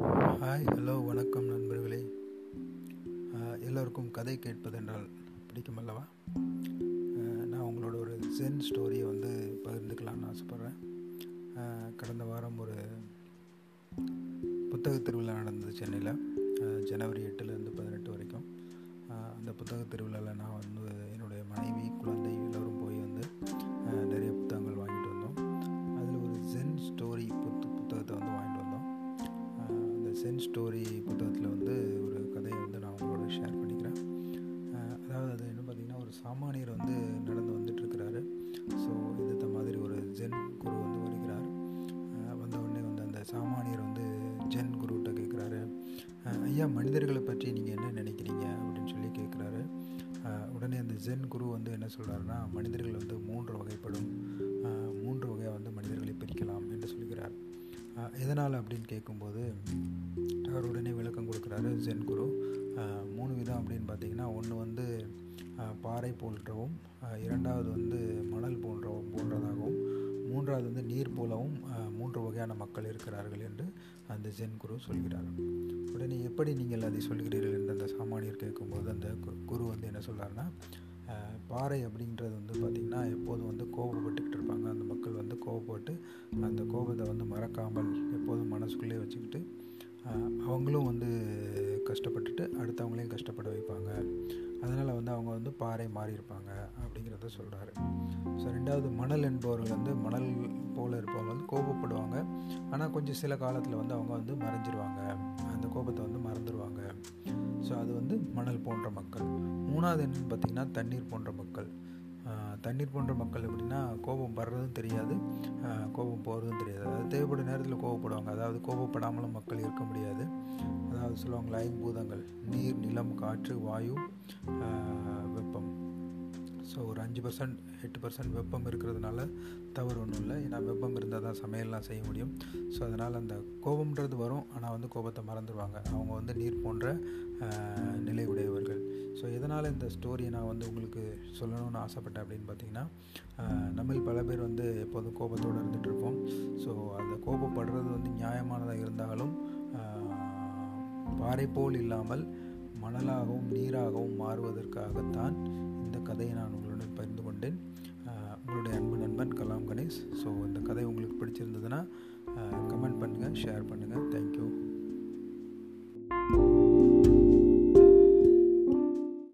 Hi hello வணக்கம் நண்பர்களே. எல்லோருக்கும் கதை கேட்பது என்றால் பிடிக்கும் அல்லவா நான் உங்களோட ஒரு சென் ஸ்டோரியை வந்து பகிர்ந்துக்கலாம்னு ஆசைப்பட்றேன். கடந்த வாரம் ஒரு புத்தக திருவிழா நடந்தது சென்னையில். ஜனவரி எட்டுலேருந்து பதினெட்டு வரைக்கும். அந்த புத்தக திருவிழாவில் நான் வந்து என்னுடைய மனைவி குழந்தை எல்லோரும் தென் ஜென் ஸ்டோரி புத்தகத்தில் வந்து ஒரு கதையை வந்து நான் உங்களோட ஷேர் பண்ணிக்கிறேன். அதாவது அது என்ன பார்த்திங்கன்னா ஒரு சாமானியர் வந்து நடந்து வந்துட்டுருக்கிறாரு. ஸோ இந்த மாதிரி ஒரு ஜென் குரு வந்து வருகிறார். வந்த உடனே வந்து அந்த சாமானியர் வந்து ஜென் குருகிட்ட கேட்குறாரு ஐயா மனிதர்களை பற்றி நீங்கள் என்ன நினைக்கிறீங்க? அப்படின்னு சொல்லி கேட்குறாரு உடனே அந்த ஜென் குரு வந்து என்ன சொல்கிறாருன்னா மனிதர்கள் வந்து மூன்று வகைப்படும். மூன்று வகையாக வந்து மனிதர்களை பிரிக்கலாம் என்று சொல்கிறார். எதனால் அப்படின்னு கேட்கும்போது அவர் உடனே விளக்கம் கொடுக்குறாரு ஜென் குரு மூணு விதம் அப்படின்னு பார்த்தீங்கன்னா ஒன்று வந்து பாறை போன்றவும் இரண்டாவது வந்து மணல் போன்றவும் போன்றதாகவும் மூன்றாவது வந்து நீர் போலவும் மூன்று வகையான மக்கள் இருக்கிறார்கள் என்று அந்த ஜென் குரு சொல்கிறார். உடனே எப்படி நீங்கள் அதை சொல்கிறீர்கள் என்று அந்த சாமானியர் கேட்கும்போது அந்த கு- குரு வந்து என்ன சொல்கிறாருன்னா பாறை அப்படின்றது வந்து பார்த்திங்கன்னா எப்போதும் வந்து கோபப்பட்டுக்கிட்டு இருப்பாங்க. அந்த மக்கள் வந்து கோபப்பட்டு அந்த கோபத்தை வந்து மறக்காமல் எப்போதும் மனசுக்குள்ளே வச்சுக்கிட்டு அவங்களும் வந்து கஷ்டப்பட்டுட்டு அடுத்தவங்களையும் கஷ்டப்பட வைப்பாங்க. அதனால் வந்து அவங்க வந்து பாறை மாறி இருப்பாங்க அப்படிங்கிறத சொல்கிறாரு ஸோ ரெண்டாவது மணல் என்பவர்கள் வந்து மணல் போல் இருப்பவங்க வந்து கோபப்படுவாங்க. ஆனால் கொஞ்சம் சில காலத்தில் வந்து அவங்க வந்து மறைஞ்சிருவாங்க. அந்த கோபத்தை வந்து மறந்துடுவாங்க ஸோ அது வந்து மணல் போன்ற மக்கள். மூணாவது என்னன்னு பார்த்திங்கன்னா தண்ணீர் போன்ற மக்கள். தண்ணீர் போன்ற மக்கள் எப்படின்னா கோபம் வர்றதும் தெரியாது கோபம் போகிறதும் தெரியாது. அதாவது தேவைப்படும் நேரத்தில் கோபப்படுவாங்க. அதாவது கோபப்படாமலும் மக்கள் இருக்க முடியாது. அதாவது சொல்லுவாங்களா ஐம்பூதங்கள் நீர் நிலம் காற்று வாயு வெப்பம். ஸோ ஒரு அஞ்சு பர்சன்ட் எட்டு பர்சன்ட் வெப்பம் இருக்கிறதுனால தவறு ஒன்றும் இல்லை. ஏன்னா வெப்பம் இருந்தால் தான் சமையல்லாம் செய்ய முடியும். ஸோ அதனால் அந்த கோபம்ன்றது வரும். ஆனால் வந்து கோபத்தை மறந்துடுவாங்க. அவங்க வந்து நீர் போன்ற நிலை உடையவர்கள். ஸோ எதனால் இந்த ஸ்டோரியை நான் வந்து உங்களுக்கு சொல்லணும்னு ஆசைப்பட்டேன் அப்படின்னு பார்த்தீங்கன்னா நம்மில் பல பேர் வந்து எப்போதும் கோபத்தோடு இருந்துகிட்டு இருப்போம். ஸோ அந்த கோபப்படுறது வந்து நியாயமானதாக இருந்தாலும் பாறை போல் இல்லாமல் மணலாகவும் நீராகவும் மாறுவதற்காகத்தான் இந்த கதையை நான் உங்களுடன் பகிர்ந்து கொண்டேன். உங்களுடைய அன்பு நண்பன் கலாம் கணேஷ். ஸோ இந்த கதை உங்களுக்கு பிடிச்சிருந்ததுன்னா கமெண்ட் பண்ணுங்கள் ஷேர் பண்ணுங்கள் தேங்க்யூ